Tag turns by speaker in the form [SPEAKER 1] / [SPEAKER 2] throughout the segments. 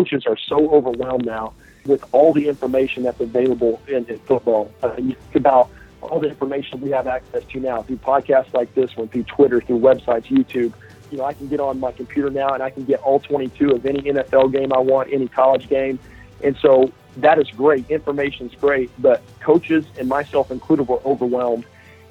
[SPEAKER 1] coaches are so overwhelmed now with all the information that's available in, in football. Uh, you think about all the information we have access to now through podcasts like this one, through Twitter, through websites, YouTube. You know, I can get on my computer now and I can get all 22 of any NFL game I want, any college game. And so that is great. Information's great, but coaches and myself included were overwhelmed.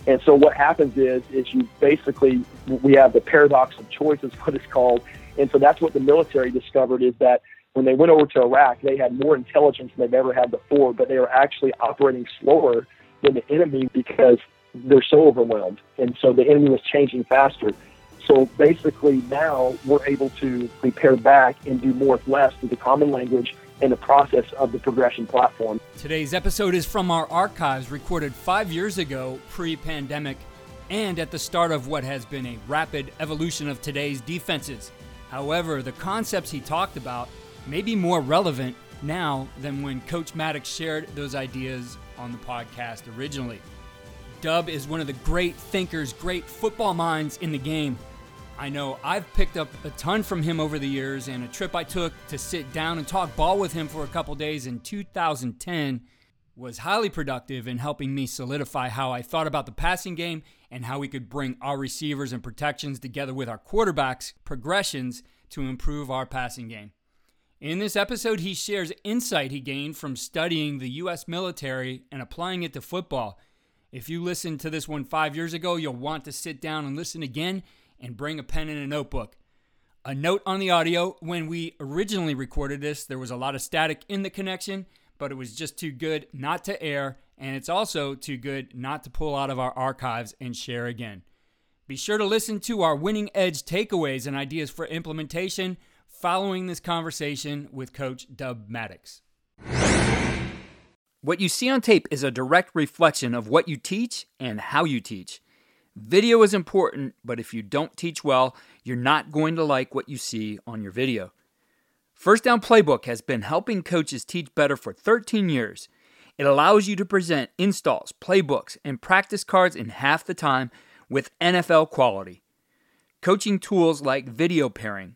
[SPEAKER 1] And so what happens is, is you basically, we have the paradox of choice is what it's called. And so that's what the military discovered is that when they went over to Iraq, they had more intelligence than they've ever had before, but they were actually operating slower than the enemy because they're so overwhelmed. And so the enemy was changing faster. So basically now we're able to prepare back and do more with less through the common language and the process of the progression platform.
[SPEAKER 2] Today's episode is from our archives recorded five years ago, pre pandemic, and at the start of what has been a rapid evolution of today's defenses. However, the concepts he talked about may be more relevant now than when Coach Maddox shared those ideas on the podcast originally. Dub is one of the great thinkers, great football minds in the game. I know I've picked up a ton from him over the years, and a trip I took to sit down and talk ball with him for a couple days in 2010 was highly productive in helping me solidify how I thought about the passing game and how we could bring our receivers and protections together with our quarterbacks' progressions to improve our passing game. In this episode, he shares insight he gained from studying the U.S. military and applying it to football. If you listened to this one five years ago, you'll want to sit down and listen again and bring a pen and a notebook. A note on the audio when we originally recorded this, there was a lot of static in the connection, but it was just too good not to air, and it's also too good not to pull out of our archives and share again. Be sure to listen to our winning edge takeaways and ideas for implementation following this conversation with Coach Dub Maddox. What you see on tape is a direct reflection of what you teach and how you teach. Video is important, but if you don't teach well, you're not going to like what you see on your video. First Down Playbook has been helping coaches teach better for 13 years. It allows you to present installs, playbooks, and practice cards in half the time with NFL quality. Coaching tools like video pairing,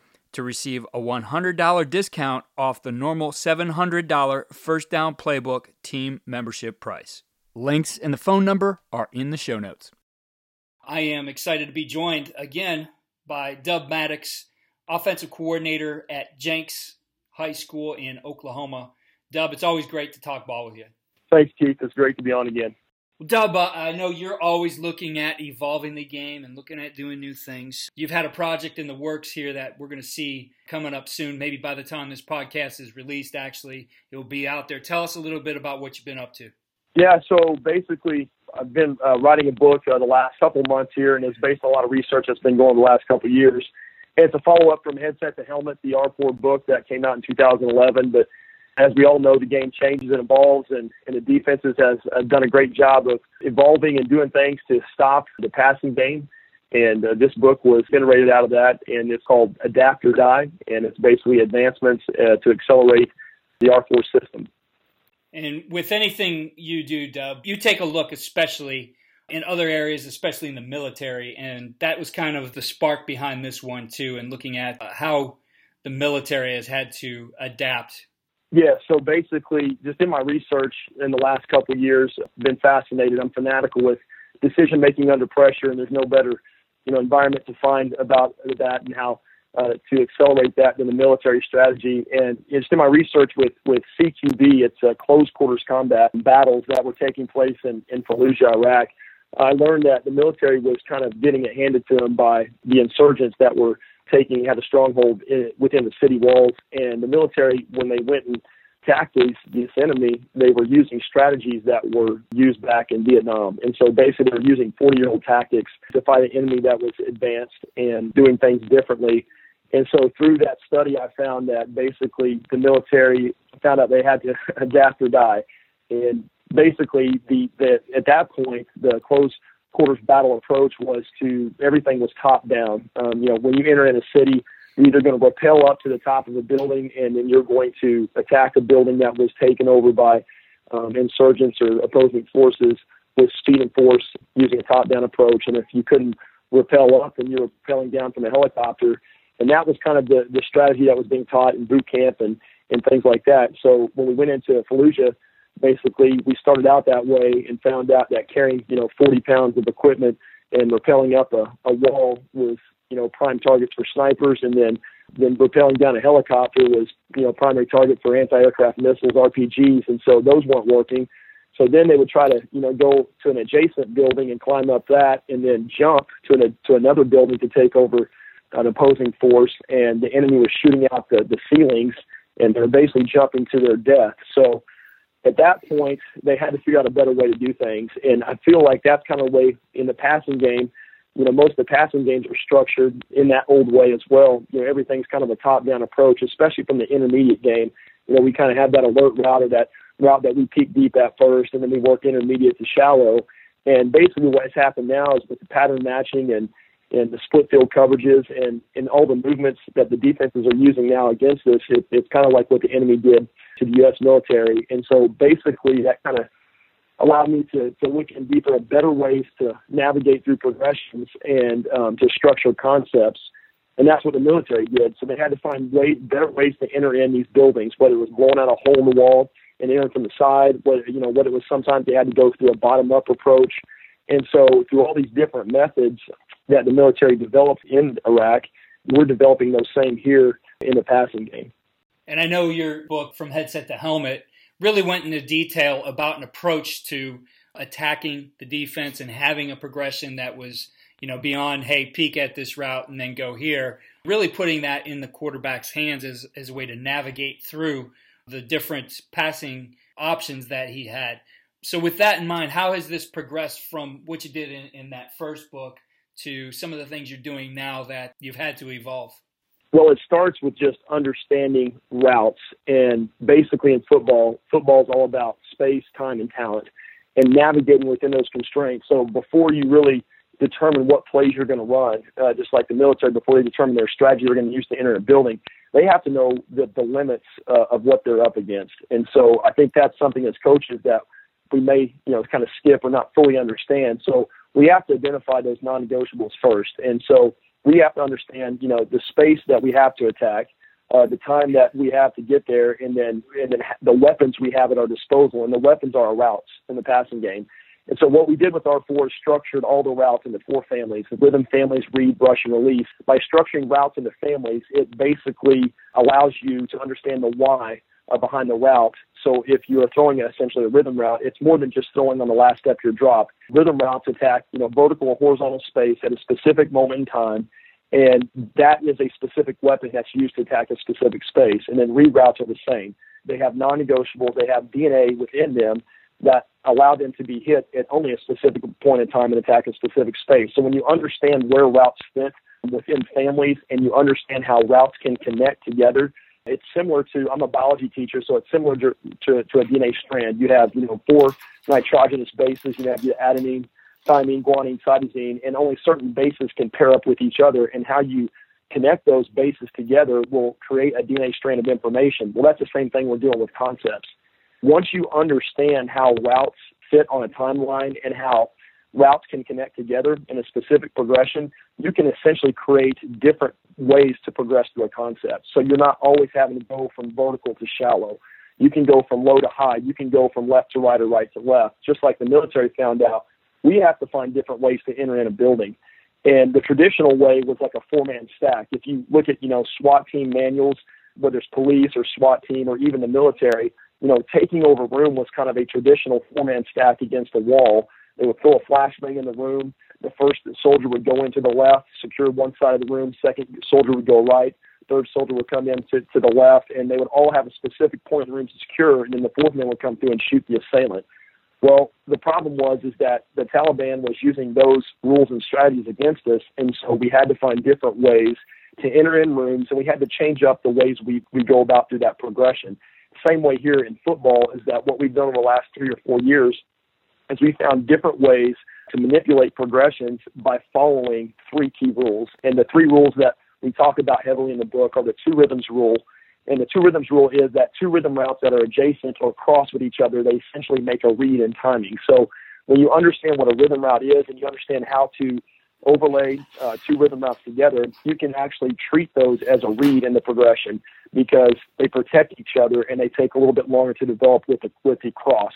[SPEAKER 2] to receive a $100 discount off the normal $700 First Down Playbook team membership price. Links and the phone number are in the show notes. I am excited to be joined again by Dub Maddox, offensive coordinator at Jenks High School in Oklahoma. Dub, it's always great to talk ball with you.
[SPEAKER 1] Thanks, Keith. It's great to be on again.
[SPEAKER 2] Dub, uh, I know you're always looking at evolving the game and looking at doing new things. You've had a project in the works here that we're going to see coming up soon. Maybe by the time this podcast is released, actually, it will be out there. Tell us a little bit about what you've been up to.
[SPEAKER 1] Yeah, so basically, I've been uh, writing a book uh, the last couple months here, and it's based on a lot of research that's been going the last couple years. And it's a follow up from Headset to Helmet, the R4 book that came out in 2011. But as we all know, the game changes and evolves, and, and the defenses has uh, done a great job of evolving and doing things to stop the passing game. And uh, this book was generated out of that, and it's called Adapt or Die, and it's basically advancements uh, to accelerate the R4 system.
[SPEAKER 2] And with anything you do, Dub, you take a look, especially in other areas, especially in the military, and that was kind of the spark behind this one too, and looking at how the military has had to adapt
[SPEAKER 1] yeah, so basically, just in my research in the last couple of years, I've been fascinated. I'm fanatical with decision making under pressure, and there's no better, you know, environment to find about that and how uh, to accelerate that than the military strategy. And just in my research with with CQB, it's uh, close quarters combat battles that were taking place in in Fallujah, Iraq. I learned that the military was kind of getting it handed to them by the insurgents that were taking had a stronghold in, within the city walls. And the military, when they went and attacked these, this enemy, they were using strategies that were used back in Vietnam. And so basically, they were using 40 year old tactics to fight an enemy that was advanced and doing things differently. And so through that study, I found that basically the military found out they had to adapt or die. And basically, the, the at that point, the close quarters battle approach was to everything was top down. Um, you know, when you enter in a city, you're either going to rappel up to the top of a building and then you're going to attack a building that was taken over by um, insurgents or opposing forces with speed and force using a top down approach. And if you couldn't rappel up, then you were rappelling down from a helicopter. And that was kind of the, the strategy that was being taught in boot camp and, and things like that. So when we went into Fallujah, basically we started out that way and found out that carrying, you know, 40 pounds of equipment and rappelling up a, a wall was, you know, prime targets for snipers. And then, then rappelling down a helicopter was, you know, primary target for anti-aircraft missiles, RPGs. And so those weren't working. So then they would try to, you know, go to an adjacent building and climb up that, and then jump to an, to another building to take over an opposing force. And the enemy was shooting out the the ceilings, and they're basically jumping to their death. So at that point, they had to figure out a better way to do things. And I feel like that's kind of the way in the passing game. You know, most of the passing games are structured in that old way as well. You know, everything's kind of a top-down approach, especially from the intermediate game. You know, we kind of have that alert route or that route that we peak deep at first, and then we work intermediate to shallow. And basically, what has happened now is with the pattern matching and and the split field coverages and and all the movements that the defenses are using now against us, it, it's kind of like what the enemy did to the U.S. military. And so, basically, that kind of allowed me to to look in deeper at better ways to navigate through progressions and um, to structure concepts. And that's what the military did. So they had to find way, better ways to enter in these buildings, whether it was blowing out a hole in the wall, and enter from the side. whether, you know, what it was sometimes they had to go through a bottom up approach. And so through all these different methods that the military developed in Iraq, we're developing those same here in the passing game.
[SPEAKER 2] And I know your book from headset to helmet really went into detail about an approach to attacking the defense and having a progression that was, you know, beyond, hey, peek at this route and then go here. Really putting that in the quarterback's hands as, as a way to navigate through the different passing options that he had. So, with that in mind, how has this progressed from what you did in, in that first book to some of the things you're doing now that you've had to evolve?
[SPEAKER 1] Well, it starts with just understanding routes. And basically, in football, football is all about space, time, and talent and navigating within those constraints. So, before you really determine what plays you're going to run, uh, just like the military, before they determine their strategy they're going to use to enter a building, they have to know the, the limits uh, of what they're up against. And so I think that's something as coaches that we may, you know, kind of skip or not fully understand. So we have to identify those non-negotiables first. And so we have to understand, you know, the space that we have to attack, uh, the time that we have to get there, and then and then the weapons we have at our disposal. And the weapons are our routes in the passing game. And so what we did with R4 is structured all the routes into four families, the rhythm families, read, rush, and release. By structuring routes into families, it basically allows you to understand the why uh, behind the route. So if you are throwing essentially a rhythm route, it's more than just throwing on the last step your drop. Rhythm routes attack, you know, vertical or horizontal space at a specific moment in time. And that is a specific weapon that's used to attack a specific space. And then read routes are the same. They have non-negotiables. They have DNA within them that allow them to be hit at only a specific point in time and attack a specific space. So when you understand where routes fit within families and you understand how routes can connect together, it's similar to I'm a biology teacher, so it's similar to, to, to a DNA strand. You have you know four nitrogenous bases. You have your adenine, thymine, guanine, cytosine, and only certain bases can pair up with each other. And how you connect those bases together will create a DNA strand of information. Well, that's the same thing we're doing with concepts once you understand how routes fit on a timeline and how routes can connect together in a specific progression, you can essentially create different ways to progress through a concept. So you're not always having to go from vertical to shallow. You can go from low to high. You can go from left to right or right to left. Just like the military found out, we have to find different ways to enter in a building. And the traditional way was like a four man stack. If you look at, you know, SWAT team manuals, whether it's police or SWAT team or even the military, you know, taking over room was kind of a traditional four man stack against a wall. They would throw a flashbang in the room. The first soldier would go into the left, secure one side of the room. Second soldier would go right. Third soldier would come in to, to the left, and they would all have a specific point in the room to secure. And then the fourth man would come through and shoot the assailant. Well, the problem was is that the Taliban was using those rules and strategies against us, and so we had to find different ways to enter in rooms, and we had to change up the ways we, we go about through that progression. Same way here in football is that what we've done over the last three or four years is we found different ways to manipulate progressions by following three key rules. And the three rules that we talk about heavily in the book are the two rhythms rule. And the two rhythms rule is that two rhythm routes that are adjacent or cross with each other, they essentially make a read in timing. So when you understand what a rhythm route is and you understand how to overlay uh, two rhythm routes together, you can actually treat those as a read in the progression because they protect each other and they take a little bit longer to develop with the, with the cross.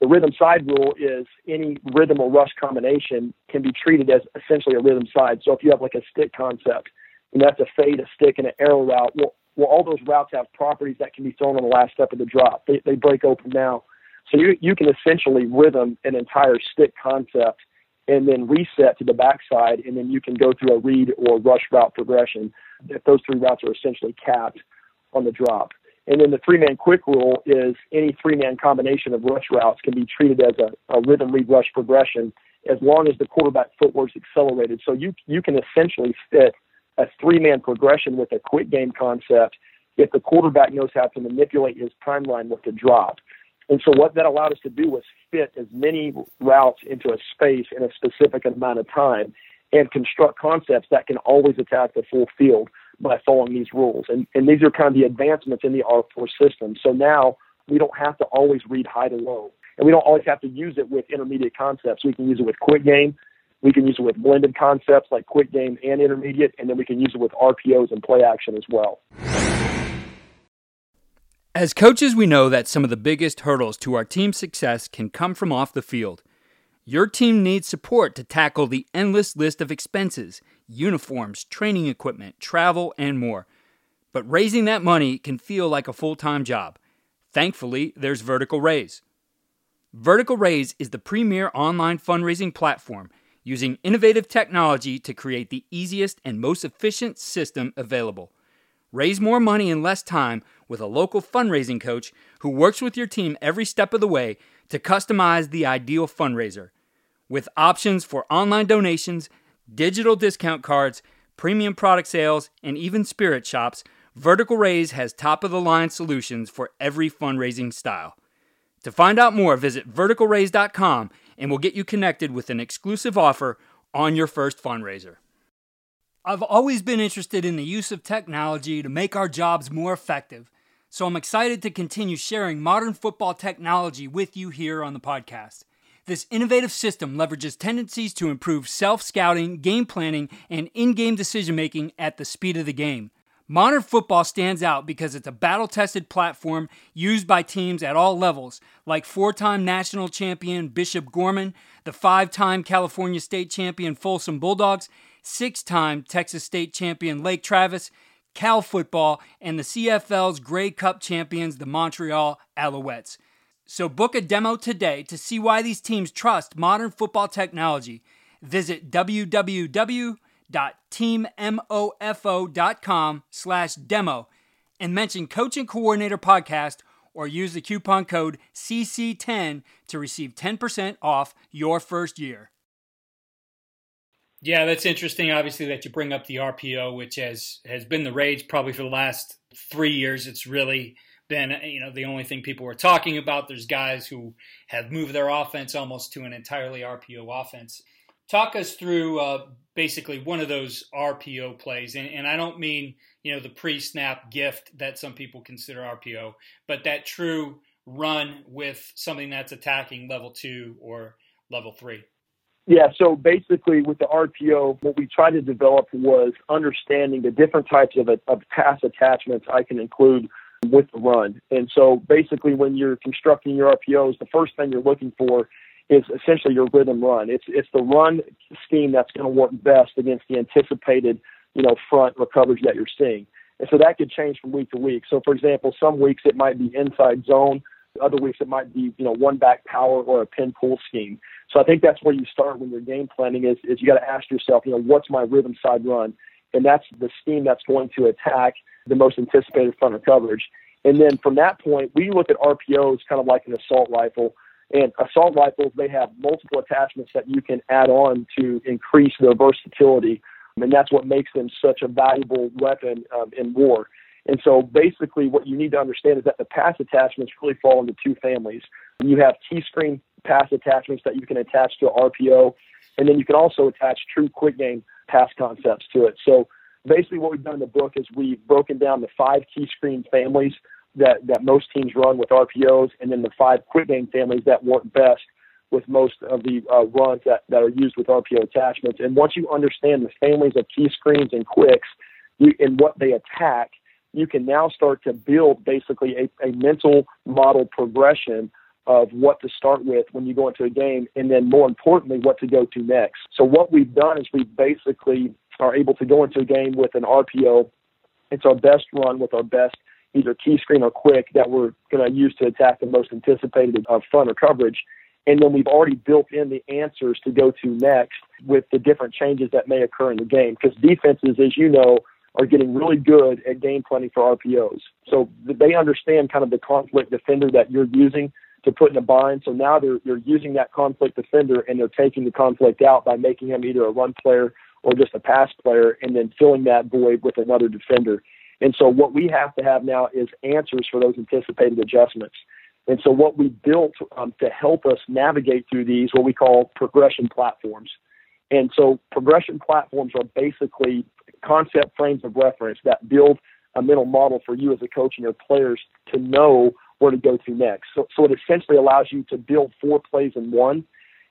[SPEAKER 1] The rhythm side rule is any rhythm or rush combination can be treated as essentially a rhythm side. So if you have like a stick concept, and that's a fade, a stick, and an arrow route, well, well, all those routes have properties that can be thrown on the last step of the drop. They, they break open now. So you, you can essentially rhythm an entire stick concept and then reset to the backside, and then you can go through a read or rush route progression if those three routes are essentially capped on the drop. And then the three man quick rule is any three man combination of rush routes can be treated as a, a rhythm read rush progression as long as the quarterback footwork is accelerated. So you you can essentially fit a three man progression with a quick game concept if the quarterback knows how to manipulate his timeline with the drop. And so what that allowed us to do was fit as many routes into a space in a specific amount of time and construct concepts that can always attack the full field by following these rules. And, and these are kind of the advancements in the R4 system. So now we don't have to always read high to low. And we don't always have to use it with intermediate concepts. We can use it with quick game. We can use it with blended concepts like quick game and intermediate. And then we can use it with RPOs and play action as well.
[SPEAKER 2] As coaches, we know that some of the biggest hurdles to our team's success can come from off the field. Your team needs support to tackle the endless list of expenses uniforms, training equipment, travel, and more. But raising that money can feel like a full time job. Thankfully, there's Vertical Raise. Vertical Raise is the premier online fundraising platform using innovative technology to create the easiest and most efficient system available. Raise more money in less time with a local fundraising coach who works with your team every step of the way to customize the ideal fundraiser with options for online donations, digital discount cards, premium product sales, and even spirit shops, Vertical Raise has top of the line solutions for every fundraising style. To find out more, visit verticalraise.com and we'll get you connected with an exclusive offer on your first fundraiser. I've always been interested in the use of technology to make our jobs more effective, so I'm excited to continue sharing modern football technology with you here on the podcast. This innovative system leverages tendencies to improve self scouting, game planning, and in game decision making at the speed of the game. Modern football stands out because it's a battle tested platform used by teams at all levels, like four time national champion Bishop Gorman, the five time California state champion Folsom Bulldogs, six time Texas state champion Lake Travis, Cal football, and the CFL's Grey Cup champions, the Montreal Alouettes. So book a demo today to see why these teams trust modern football technology. Visit www.teammofo.com slash demo and mention Coach and Coordinator Podcast or use the coupon code CC10 to receive 10% off your first year. Yeah, that's interesting. Obviously, that you bring up the RPO, which has has been the rage probably for the last three years. It's really been you know the only thing people were talking about. There's guys who have moved their offense almost to an entirely RPO offense. Talk us through uh, basically one of those RPO plays, and, and I don't mean you know the pre-snap gift that some people consider RPO, but that true run with something that's attacking level two or level three.
[SPEAKER 1] Yeah, so basically with the RPO, what we tried to develop was understanding the different types of, of pass attachments I can include with the run. And so basically, when you're constructing your RPOs, the first thing you're looking for is essentially your rhythm run. It's it's the run scheme that's going to work best against the anticipated, you know, front recovery that you're seeing. And so that could change from week to week. So for example, some weeks it might be inside zone, other weeks it might be, you know, one back power or a pin pull scheme. So I think that's where you start when you're game planning is is you got to ask yourself, you know, what's my rhythm side run? And that's the scheme that's going to attack the most anticipated front of coverage. And then from that point, we look at RPOs kind of like an assault rifle. And assault rifles, they have multiple attachments that you can add on to increase their versatility And that's what makes them such a valuable weapon um, in war. And so basically, what you need to understand is that the pass attachments really fall into two families. You have T screen pass attachments that you can attach to RPO, and then you can also attach true quick game pass concepts to it. So basically, what we've done in the book is we've broken down the five key screen families that, that most teams run with RPOs, and then the five quick game families that work best with most of the uh, runs that, that are used with RPO attachments. And once you understand the families of key screens and quicks you, and what they attack, you can now start to build basically a, a mental model progression of what to start with when you go into a game, and then more importantly, what to go to next. So what we've done is we basically are able to go into a game with an RPO. It's our best run with our best either key screen or quick that we're going to use to attack the most anticipated uh, front or coverage. And then we've already built in the answers to go to next with the different changes that may occur in the game. Because defenses, as you know, are getting really good at game planning for RPOs. So they understand kind of the conflict defender that you're using put in a bind. So now they're, they're using that conflict defender and they're taking the conflict out by making him either a run player or just a pass player and then filling that void with another defender. And so what we have to have now is answers for those anticipated adjustments. And so what we built um, to help us navigate through these, what we call progression platforms. And so progression platforms are basically concept frames of reference that build a mental model for you as a coach and your players to know where to go to next. So, so it essentially allows you to build four plays in one.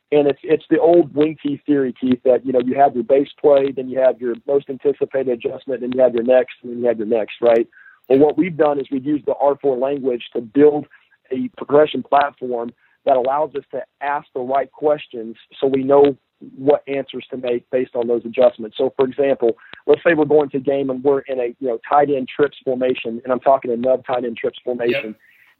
[SPEAKER 1] And it's it's the old wing T theory, Keith, that you know you have your base play, then you have your most anticipated adjustment, then you have your next, and then you have your next, right? Well, what we've done is we've used the R4 language to build a progression platform that allows us to ask the right questions so we know what answers to make based on those adjustments. So, for example, let's say we're going to game and we're in a you know tight end trips formation, and I'm talking a nub tight end trips formation, yep.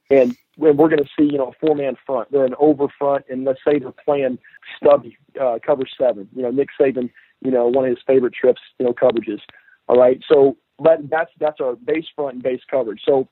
[SPEAKER 1] And we're going to see you know a four man front. They're an over front, and let's say they're playing stubby uh, cover seven. You know, Nick Saban, you know, one of his favorite trips, you know, coverages. All right, so but that's that's our base front and base coverage. So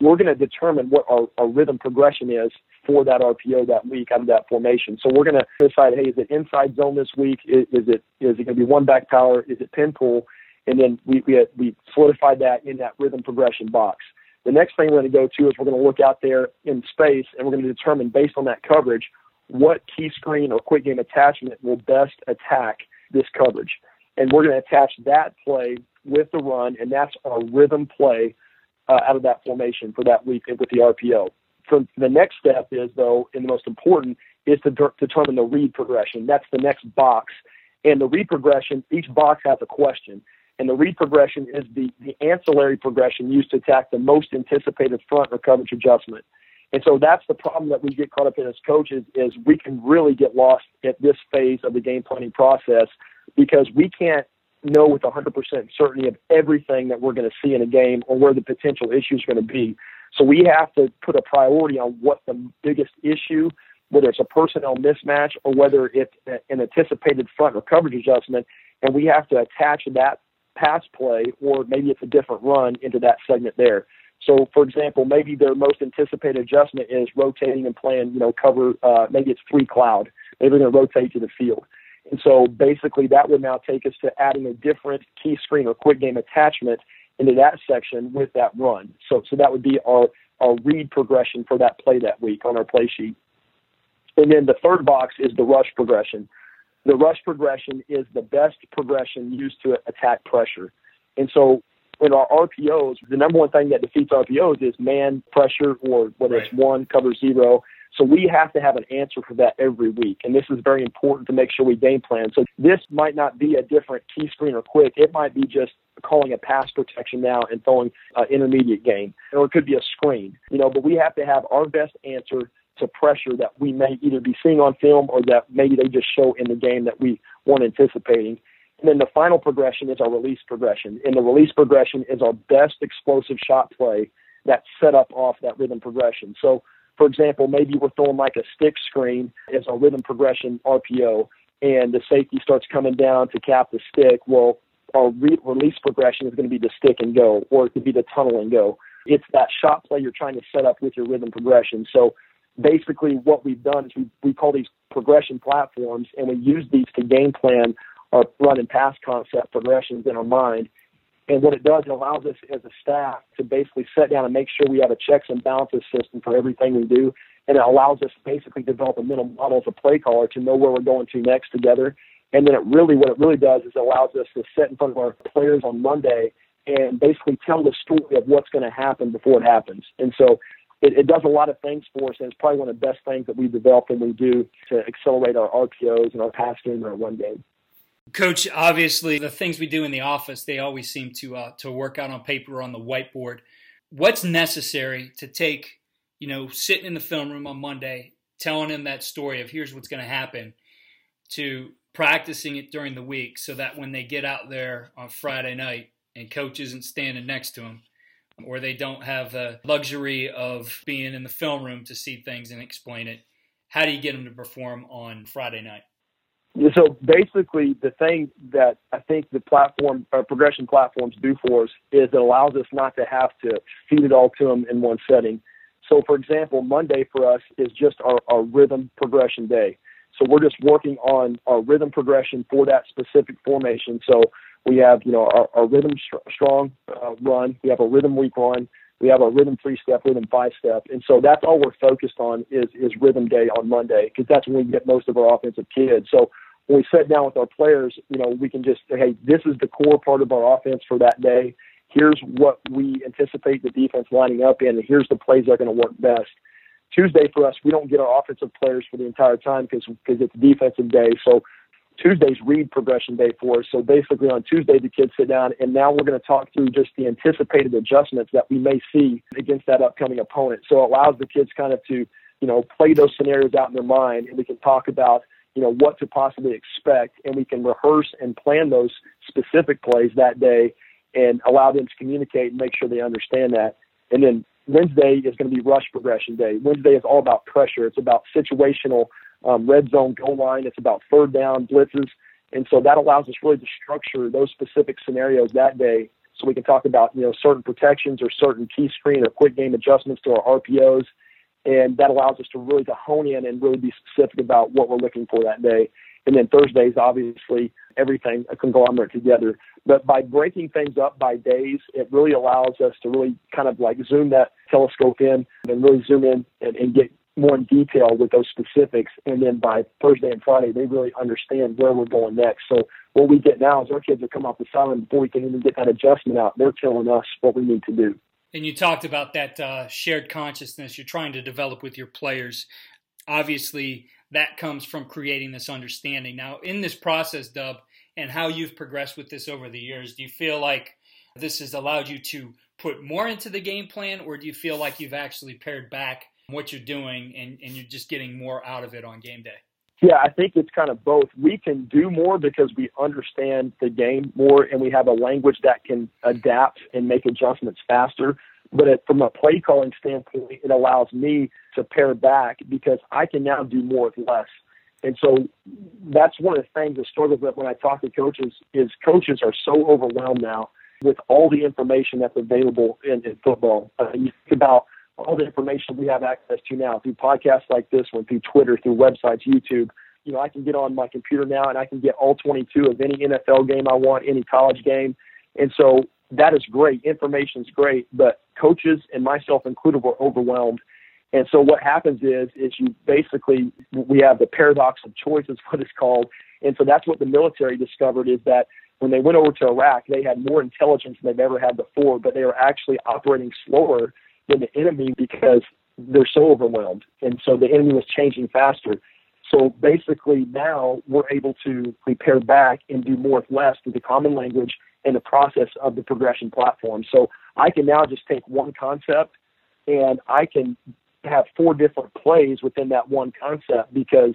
[SPEAKER 1] we're going to determine what our, our rhythm progression is for that RPO that week out of that formation. So we're going to decide, hey, is it inside zone this week? Is, is it is it going to be one back power? Is it pin pull? And then we we, we solidified that in that rhythm progression box. The next thing we're going to go to is we're going to look out there in space and we're going to determine based on that coverage what key screen or quick game attachment will best attack this coverage. And we're going to attach that play with the run, and that's our rhythm play uh, out of that formation for that week with the RPO. For the next step is though, and the most important is to de- determine the read progression. That's the next box, and the read progression. Each box has a question, and the read progression is the the ancillary progression used to attack the most anticipated front or coverage adjustment. And so that's the problem that we get caught up in as coaches is we can really get lost at this phase of the game planning process because we can't know with 100% certainty of everything that we're going to see in a game or where the potential issues are going to be. So we have to put a priority on what the biggest issue, whether it's a personnel mismatch or whether it's an anticipated front or coverage adjustment, and we have to attach that pass play or maybe it's a different run into that segment there. So, for example, maybe their most anticipated adjustment is rotating and playing, you know, cover. Uh, maybe it's three cloud. Maybe they're going to rotate to the field. And so basically that would now take us to adding a different key screen or quick game attachment into that section with that run. So, so that would be our, our read progression for that play that week on our play sheet. And then the third box is the rush progression. The rush progression is the best progression used to attack pressure. And so in our RPOs, the number one thing that defeats RPOs is man pressure or whether right. it's one cover zero. So we have to have an answer for that every week. And this is very important to make sure we game plan. So this might not be a different key screen or quick. It might be just calling a pass protection now and throwing an intermediate game. Or it could be a screen. You know, but we have to have our best answer to pressure that we may either be seeing on film or that maybe they just show in the game that we weren't anticipating. And then the final progression is our release progression. And the release progression is our best explosive shot play that's set up off that rhythm progression. So for example, maybe we're throwing like a stick screen as a rhythm progression RPO, and the safety starts coming down to cap the stick. Well, our re- release progression is going to be the stick and go, or it could be the tunnel and go. It's that shot play you're trying to set up with your rhythm progression. So basically, what we've done is we, we call these progression platforms, and we use these to game plan our run and pass concept progressions in our mind. And what it does, it allows us as a staff to basically sit down and make sure we have a checks and balances system for everything we do. And it allows us to basically develop a mental model as a play caller to know where we're going to next together. And then it really, what it really does is it allows us to sit in front of our players on Monday and basically tell the story of what's going to happen before it happens. And so it, it, does a lot of things for us, and it's probably one of the best things that we develop and we do to accelerate our RPOs and our pass game and our run game.
[SPEAKER 2] Coach, obviously, the things we do in the office, they always seem to uh, to work out on paper or on the whiteboard. What's necessary to take, you know, sitting in the film room on Monday, telling him that story of here's what's going to happen, to practicing it during the week so that when they get out there on Friday night and coach isn't standing next to them, or they don't have the luxury of being in the film room to see things and explain it, how do you get them to perform on Friday night?
[SPEAKER 1] So basically, the thing that I think the platform or progression platforms do for us is it allows us not to have to feed it all to them in one setting. So, for example, Monday for us is just our, our rhythm progression day. So we're just working on our rhythm progression for that specific formation. So we have, you know, our, our rhythm strong uh, run. We have a rhythm week run. We have a rhythm three step, rhythm five step, and so that's all we're focused on is is rhythm day on Monday because that's when we get most of our offensive kids. So when we sit down with our players, you know, we can just say, hey, this is the core part of our offense for that day. Here's what we anticipate the defense lining up in, and here's the plays that are going to work best. Tuesday for us, we don't get our offensive players for the entire time because because it's defensive day. So Tuesday's read progression day for us. So basically on Tuesday, the kids sit down and now we're going to talk through just the anticipated adjustments that we may see against that upcoming opponent. So it allows the kids kind of to, you know, play those scenarios out in their mind and we can talk about, you know, what to possibly expect and we can rehearse and plan those specific plays that day and allow them to communicate and make sure they understand that. And then Wednesday is going to be rush progression day. Wednesday is all about pressure. It's about situational um, red zone goal line. It's about third down blitzes. And so that allows us really to structure those specific scenarios that day so we can talk about, you know, certain protections or certain key screen or quick game adjustments to our RPOs. And that allows us to really to hone in and really be specific about what we're looking for that day. And then Thursdays, obviously, everything a conglomerate together. But by breaking things up by days, it really allows us to really kind of like zoom that telescope in and really zoom in and, and get more in detail with those specifics. And then by Thursday and Friday, they really understand where we're going next. So what we get now is our kids are come off the sideline before we can even get that adjustment out. They're telling us what we need to do.
[SPEAKER 2] And you talked about that uh, shared consciousness you're trying to develop with your players. Obviously, that comes from creating this understanding. Now, in this process, Dub, and how you've progressed with this over the years, do you feel like this has allowed you to put more into the game plan, or do you feel like you've actually pared back what you're doing and, and you're just getting more out of it on game day?
[SPEAKER 1] Yeah, I think it's kind of both. We can do more because we understand the game more and we have a language that can adapt and make adjustments faster. But it, from a play calling standpoint, it allows me to pare back because I can now do more with less. And so that's one of the things that struggle with when I talk to coaches is coaches are so overwhelmed now with all the information that's available in, in football. Uh, you think about all the information we have access to now through podcasts like this one, through Twitter, through websites, YouTube. You know, I can get on my computer now and I can get all 22 of any NFL game I want, any college game. And so that is great. Information is great, but coaches and myself included were overwhelmed. And so what happens is, is you basically, we have the paradox of choice is what it's called. And so that's what the military discovered is that when they went over to Iraq, they had more intelligence than they've ever had before, but they were actually operating slower than the enemy because they're so overwhelmed. And so the enemy was changing faster. So basically now we're able to prepare back and do more with less through the common language and the process of the progression platform. So I can now just take one concept and I can have four different plays within that one concept because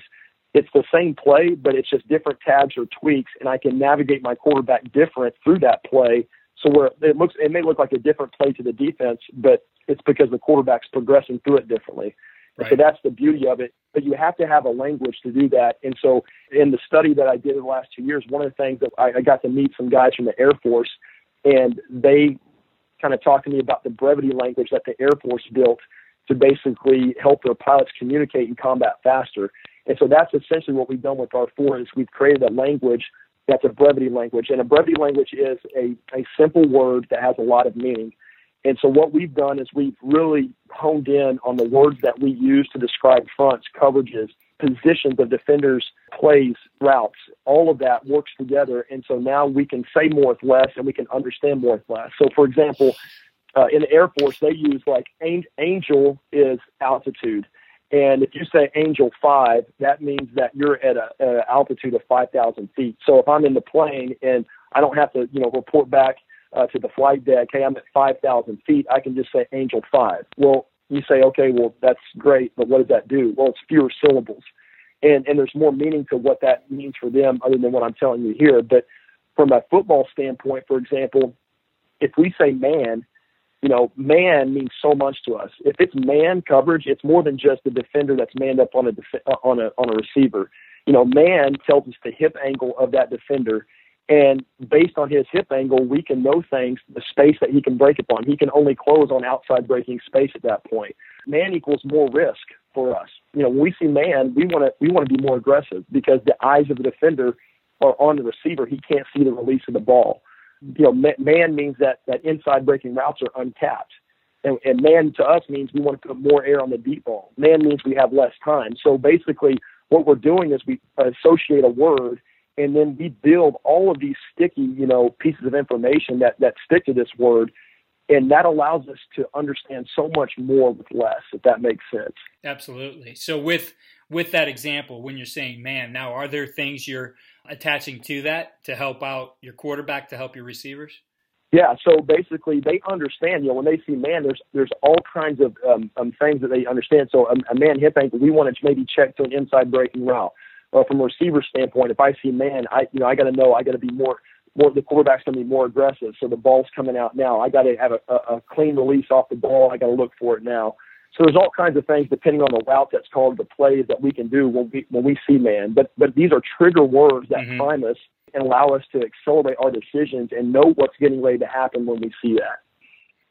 [SPEAKER 1] it's the same play, but it's just different tabs or tweaks, and I can navigate my quarterback different through that play. So where it looks, it may look like a different play to the defense, but it's because the quarterback's progressing through it differently. Right. So that's the beauty of it. But you have to have a language to do that. And so in the study that I did in the last two years, one of the things that I, I got to meet some guys from the Air Force, and they kind of talked to me about the brevity language that the Air Force built to basically help their pilots communicate in combat faster. And so that's essentially what we've done with R4 is we've created a language That's a brevity language. And a brevity language is a, a simple word that has a lot of meaning. And so what we've done is we've really honed in on the words that we use to describe fronts, coverages, positions of defenders, plays, routes. All of that works together. And so now we can say more with less and we can understand more with less. So for example, uh, in the Air Force, they use like angel is altitude. And if you say angel five, that means that you're at a, a altitude of 5,000 feet. So if I'm in the plane and I don't have to, you know, report back uh, to the flight deck, hey, I'm at 5,000 feet, I can just say angel five. Well, you say, okay, well, that's great, but what does that do? Well, it's fewer syllables. And, and there's more meaning to what that means for them other than what I'm telling you here. But from a football standpoint, for example, if we say man, you know, man means so much to us. If it's man coverage, it's more than just a defender that's manned up on a def- on a on a receiver. You know, man tells us the hip angle of that defender, and based on his hip angle, we can know things, the space that he can break upon. He can only close on outside breaking space at that point. Man equals more risk for us. You know, when we see man, we want to we want to be more aggressive because the eyes of the defender are on the receiver. He can't see the release of the ball you know, man means that that inside breaking routes are untapped. And, and man to us means we want to put more air on the deep ball. Man means we have less time. So basically, what we're doing is we associate a word, and then we build all of these sticky, you know, pieces of information that that stick to this word, and that allows us to understand so much more with less. If that makes sense.
[SPEAKER 2] Absolutely. So with with that example, when you're saying man, now are there things you're attaching to that to help out your quarterback, to help your receivers?
[SPEAKER 1] Yeah, so basically they understand. You know, when they see man, there's there's all kinds of um, um, things that they understand. So a, a man hip ankle, we want to maybe check to an inside breaking route. Well, from a receiver standpoint, if I see man, I you know I got to know I got to be more more the quarterback's going to be more aggressive. So the ball's coming out now. I got to have a, a, a clean release off the ball. I got to look for it now. So there's all kinds of things depending on the route that's called, the plays that we can do when we when we see man. But but these are trigger words that mm-hmm. prime us and allow us to accelerate our decisions and know what's getting ready to happen when we see that.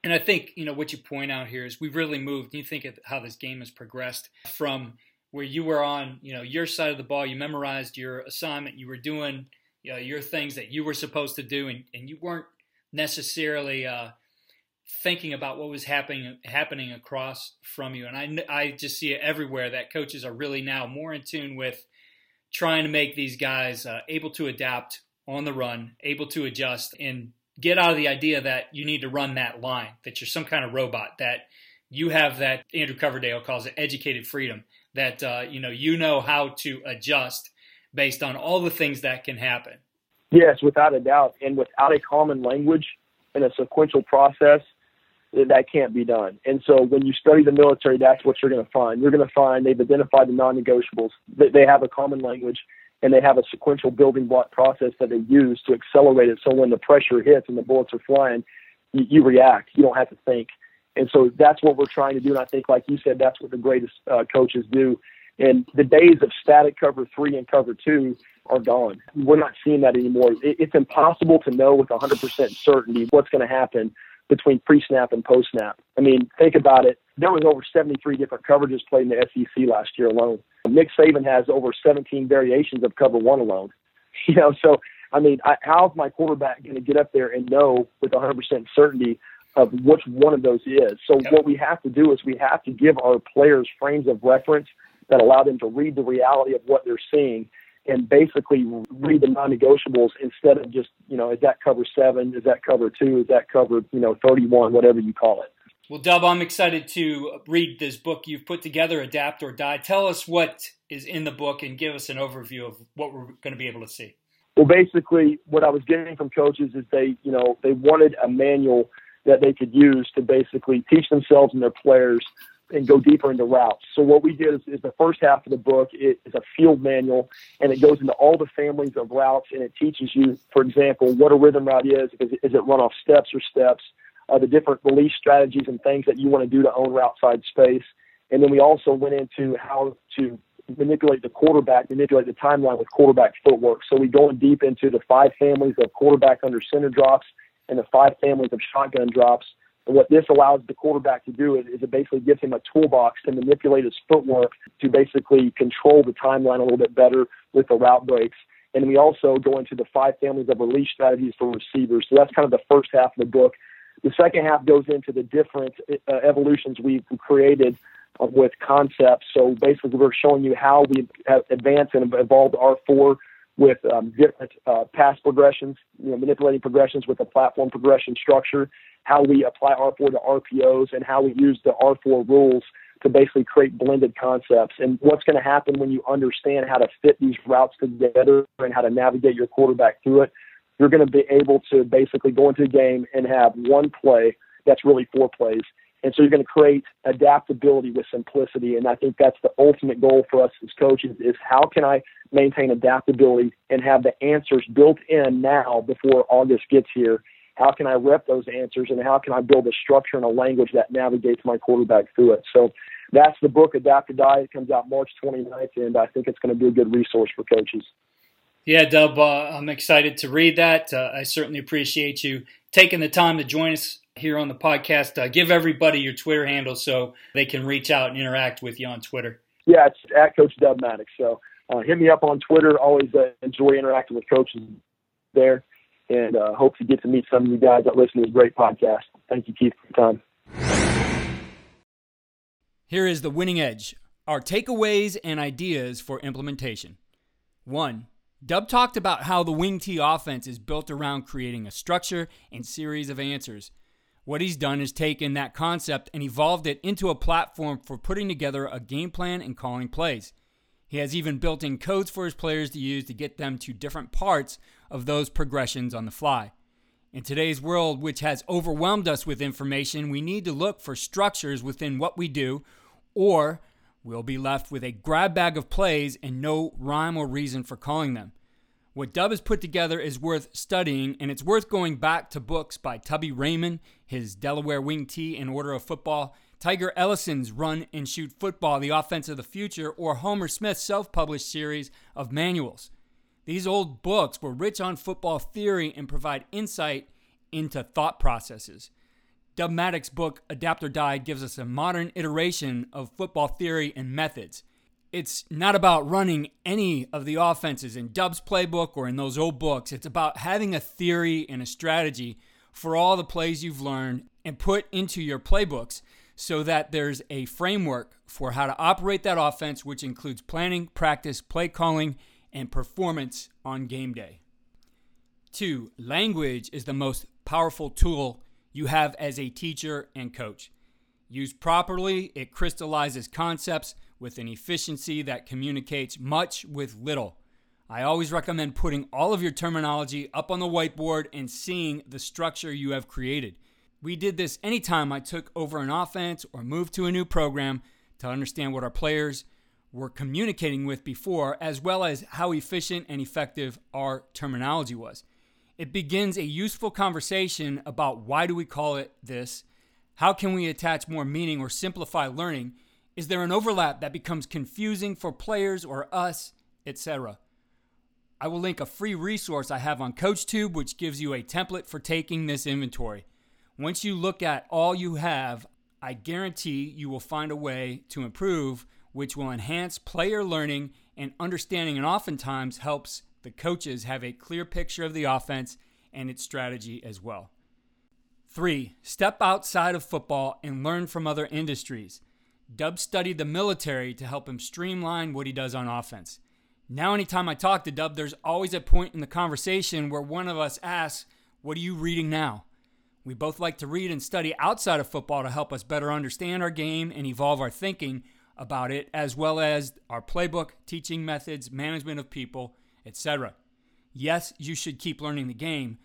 [SPEAKER 2] And I think you know what you point out here is we've really moved. You think of how this game has progressed from where you were on you know your side of the ball, you memorized your assignment, you were doing you know, your things that you were supposed to do, and, and you weren't necessarily. Uh, thinking about what was happening happening across from you. And I I just see it everywhere that coaches are really now more in tune with trying to make these guys uh, able to adapt on the run, able to adjust, and get out of the idea that you need to run that line, that you're some kind of robot, that you have that Andrew Coverdale calls it educated freedom, that uh, you know you know how to adjust based on all the things that can happen.
[SPEAKER 1] Yes, without a doubt, and without a common language and a sequential process, that can't be done. And so when you study the military, that's what you're going to find. You're going to find they've identified the non-negotiables. They have a common language and they have a sequential building block process that they use to accelerate it. So when the pressure hits and the bullets are flying, you, you react. You don't have to think. And so that's what we're trying to do. And I think, like you said, that's what the greatest uh, coaches do. And the days of static cover three and cover two are gone. We're not seeing that anymore. It, it's impossible to know with 100% certainty what's going to happen between pre-snap and post-snap. I mean, think about it. There was over 73 different coverages played in the SEC last year alone. Nick Saban has over 17 variations of cover one alone. You know, so I mean, I, how's my quarterback going to get up there and know with 100% certainty of which one of those is? So yep. what we have to do is we have to give our players frames of reference that allow them to read the reality of what they're seeing and basically read the non-negotiables instead of just you know is that cover seven, is that cover two, is that cover you know 31, whatever you call it.
[SPEAKER 2] Well, Dub, I'm excited to read this book you've put together, Adapt or Die. Tell us what is in the book and give us an overview of what we're going to be able to see.
[SPEAKER 1] Well, basically, what I was getting from coaches is they, you know, they wanted a manual that they could use to basically teach themselves and their players and go deeper into routes. So what we did is, is the first half of the book is a field manual, and it goes into all the families of routes, and it teaches you, for example, what a rhythm route is. Is it, is it run off steps or steps? Uh, the different release strategies and things that you want to do to own route side space. And then we also went into how to manipulate the quarterback, manipulate the timeline with quarterback footwork. So we go in deep into the five families of quarterback under center drops and the five families of shotgun drops and what this allows the quarterback to do is, is it basically gives him a toolbox to manipulate his footwork to basically control the timeline a little bit better with the route breaks. And we also go into the five families of release strategies for receivers. So that's kind of the first half of the book. The second half goes into the different uh, evolutions we've created uh, with concepts. So basically, we're showing you how we have advanced and evolved R4 with um, different uh, pass progressions, you know, manipulating progressions with the platform progression structure, how we apply R4 to RPOs, and how we use the R4 rules to basically create blended concepts. And what's going to happen when you understand how to fit these routes together and how to navigate your quarterback through it, you're going to be able to basically go into a game and have one play that's really four plays. And so you're going to create adaptability with simplicity. And I think that's the ultimate goal for us as coaches is how can I maintain adaptability and have the answers built in now before August gets here? How can I rep those answers and how can I build a structure and a language that navigates my quarterback through it? So that's the book, Adapt or Die. It comes out March 29th, and I think it's going to be a good resource for coaches.
[SPEAKER 2] Yeah, Dub, uh, I'm excited to read that. Uh, I certainly appreciate you taking the time to join us here on the podcast. Uh, give everybody your Twitter handle so they can reach out and interact with you on Twitter.
[SPEAKER 1] Yeah, it's at Coach Dub Maddox. So uh, hit me up on Twitter. Always uh, enjoy interacting with coaches there, and uh, hope to get to meet some of you guys that listen to this great podcast. Thank you, Keith, for your time.
[SPEAKER 2] Here is the winning edge our takeaways and ideas for implementation. One, Dub talked about how the wing T offense is built around creating a structure and series of answers. What he's done is taken that concept and evolved it into a platform for putting together a game plan and calling plays. He has even built in codes for his players to use to get them to different parts of those progressions on the fly. In today's world, which has overwhelmed us with information, we need to look for structures within what we do, or We'll be left with a grab bag of plays and no rhyme or reason for calling them. What Dub has put together is worth studying, and it's worth going back to books by Tubby Raymond, his Delaware Wing T and Order of Football, Tiger Ellison's Run and Shoot Football, The Offense of the Future, or Homer Smith's self published series of manuals. These old books were rich on football theory and provide insight into thought processes. Dub Maddox's book, Adapt or Die, gives us a modern iteration of football theory and methods. It's not about running any of the offenses in Dub's playbook or in those old books. It's about having a theory and a strategy for all the plays you've learned and put into your playbooks so that there's a framework for how to operate that offense, which includes planning, practice, play calling, and performance on game day. Two, language is the most powerful tool you have as a teacher and coach. Used properly, it crystallizes concepts with an efficiency that communicates much with little. I always recommend putting all of your terminology up on the whiteboard and seeing the structure you have created. We did this anytime I took over an offense or moved to a new program to understand what our players were communicating with before, as well as how efficient and effective our terminology was. It begins a useful conversation about why do we call it this? How can we attach more meaning or simplify learning? Is there an overlap that becomes confusing for players or us, etc.? I will link a free resource I have on CoachTube, which gives you a template for taking this inventory. Once you look at all you have, I guarantee you will find a way to improve, which will enhance player learning and understanding, and oftentimes helps the coaches have a clear picture of the offense and its strategy as well. Three, step outside of football and learn from other industries. Dub studied the military to help him streamline what he does on offense. Now, anytime I talk to Dub, there's always a point in the conversation where one of us asks, What are you reading now? We both like to read and study outside of football to help us better understand our game and evolve our thinking about it, as well as our playbook, teaching methods, management of people, etc. Yes, you should keep learning the game,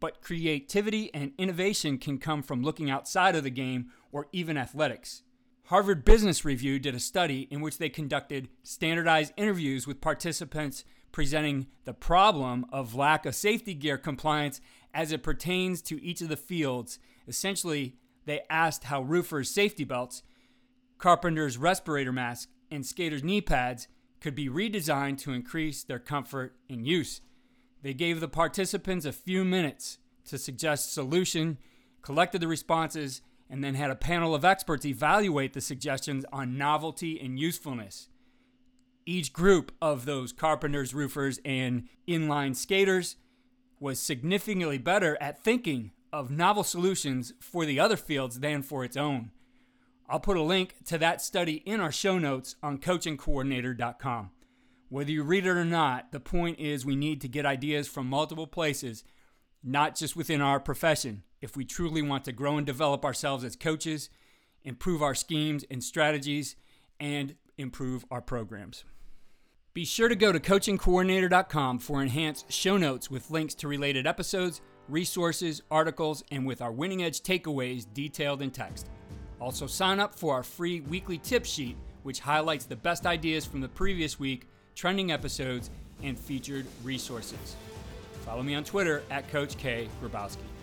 [SPEAKER 2] but creativity and innovation can come from looking outside of the game or even athletics. Harvard Business Review did a study in which they conducted standardized interviews with participants presenting the problem of lack of safety gear compliance as it pertains to each of the fields. Essentially, they asked how roofers' safety belts, carpenters' respirator masks, and skaters' knee pads could be redesigned to increase their comfort in use. They gave the participants a few minutes to suggest solution, collected the responses, and then had a panel of experts evaluate the suggestions on novelty and usefulness. Each group of those carpenters, roofers, and inline skaters was significantly better at thinking of novel solutions for the other fields than for its own. I'll put a link to that study in our show notes on coachandcoordinator.com. Whether you read it or not, the point is we need to get ideas from multiple places, not just within our profession, if we truly want to grow and develop ourselves as coaches, improve our schemes and strategies, and improve our programs. Be sure to go to coachandcoordinator.com for enhanced show notes with links to related episodes, resources, articles, and with our winning edge takeaways detailed in text. Also, sign up for our free weekly tip sheet, which highlights the best ideas from the previous week, trending episodes, and featured resources. Follow me on Twitter at Coach K. Grabowski.